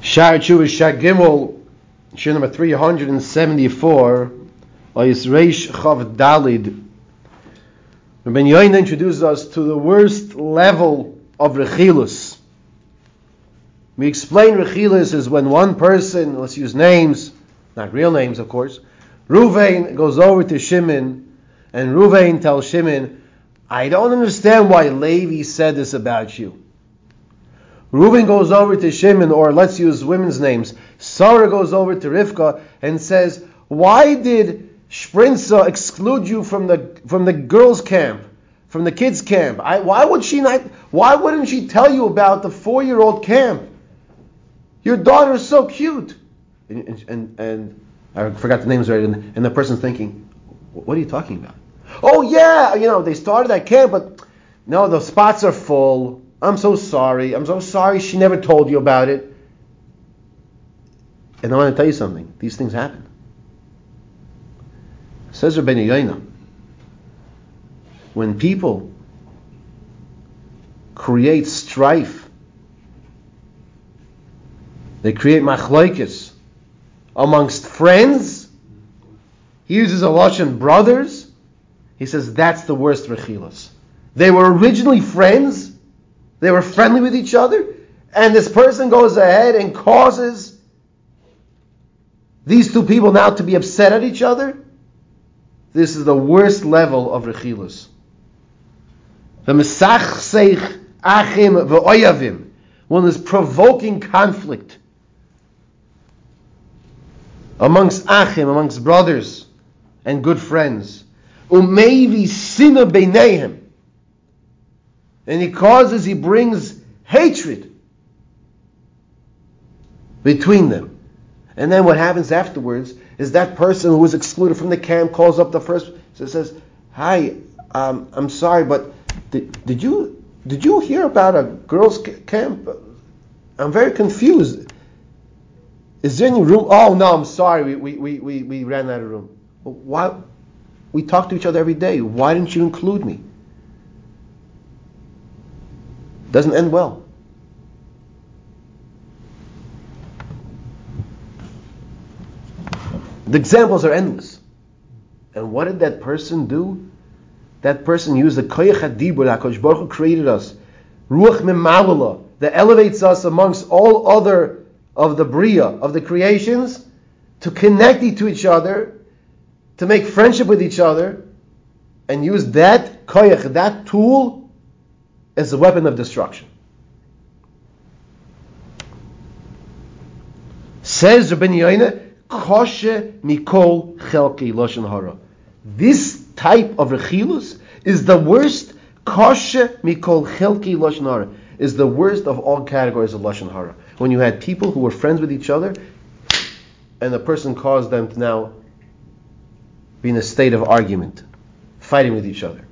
Shar Tshuva Shar Gimel, number 374, is Reish Chav Dalid. Rabbi Yoin introduces us to the worst level of Rechilus. We explain Rechilus is when one person, let's use names, not real names of course, Ruvain goes over to Shimon, and Ruvain tells Shimon, I don't understand why Levi said this about you. Reuben goes over to Shimon, or let's use women's names. Sarah goes over to Rivka and says, "Why did Sprinza exclude you from the from the girls' camp, from the kids' camp? I, why would she not? Why wouldn't she tell you about the four-year-old camp? Your daughter is so cute." And, and, and, and I forgot the names right. And, and the person's thinking, "What are you talking about?" Oh yeah, you know they started that camp, but no, the spots are full. I'm so sorry. I'm so sorry she never told you about it. And I want to tell you something. These things happen. Says Rabbeinu Yoina, when people create strife, they create machlokes amongst friends. He uses a lashon brothers. He says that's the worst rechilus. They were originally friends. They were friendly with each other, and this person goes ahead and causes these two people now to be upset at each other. This is the worst level of rechilus. The achim v'oyavim, when there's provoking conflict amongst achim, amongst brothers and good friends. Umevi sina beinehem and he causes, he brings hatred between them. And then what happens afterwards is that person who was excluded from the camp calls up the first, so says, "Hi, um, I'm sorry, but did, did you did you hear about a girls' camp? I'm very confused. Is there any room? Oh no, I'm sorry, we we, we, we ran out of room. Why? We talk to each other every day. Why didn't you include me? Doesn't end well. The examples are endless. And what did that person do? That person used the koyach hadibur, HaKadosh Baruch Hu created us. Ruach mimalala, that elevates us amongst all other of the bria, of the creations, to connect to each other, to make friendship with each other, and use that koyach, that tool, as a weapon of destruction. Says Rabbi Yoina, koshe mikol chelki loshen hara. This type of rechilus is the worst. Koshe mikol chelki loshen hara is the worst of all categories of loshen hara. When you had people who were friends with each other, and the person caused them to now be in a state of argument, fighting with each other.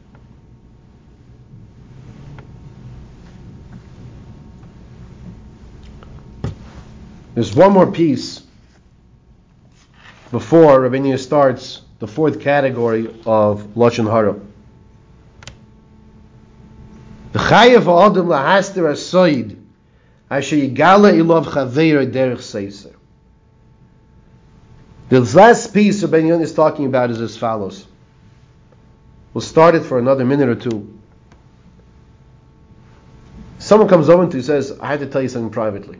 There's one more piece before Rabbeinu Yoina starts the fourth category of Lashon Hara. The chayav adam lahaster asoid asher yigala ilov chaveir derech seiser. The last piece Rabbi is talking about is as follows. We'll start it for another minute or two. Someone comes over to you and says, I had to tell you something privately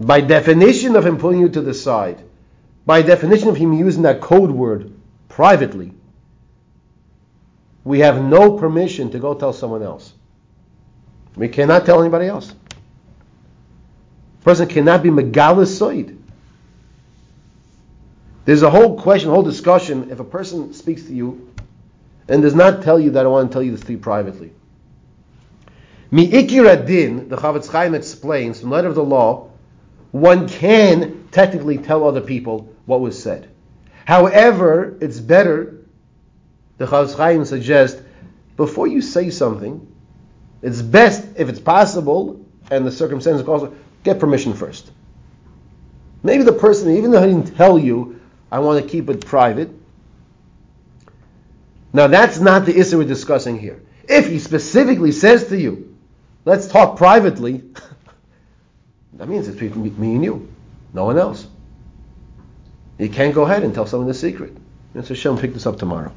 by definition of him pulling you to the side, by definition of him using that code word privately, we have no permission to go tell someone else. We cannot tell anybody else. A person cannot be megalis soid. There's a whole question, a whole discussion. If a person speaks to you and does not tell you that I want to tell you this to you privately. Mi'ikir din, the Chofetz Chaim explains, from the letter of the law, one can technically tell other people what was said. However, it's better, the Chofetz Chaim suggests, before you say something, it's best, if it's possible, and the circumstances calls get permission first. Maybe the person, even though he didn't tell you, I want to keep it private. Now that's not the issue we're discussing here. If he specifically says to you, let's talk privately, That means it's between me and you, no one else. You can't go ahead and tell someone the secret. Mr. Hashem pick this up tomorrow.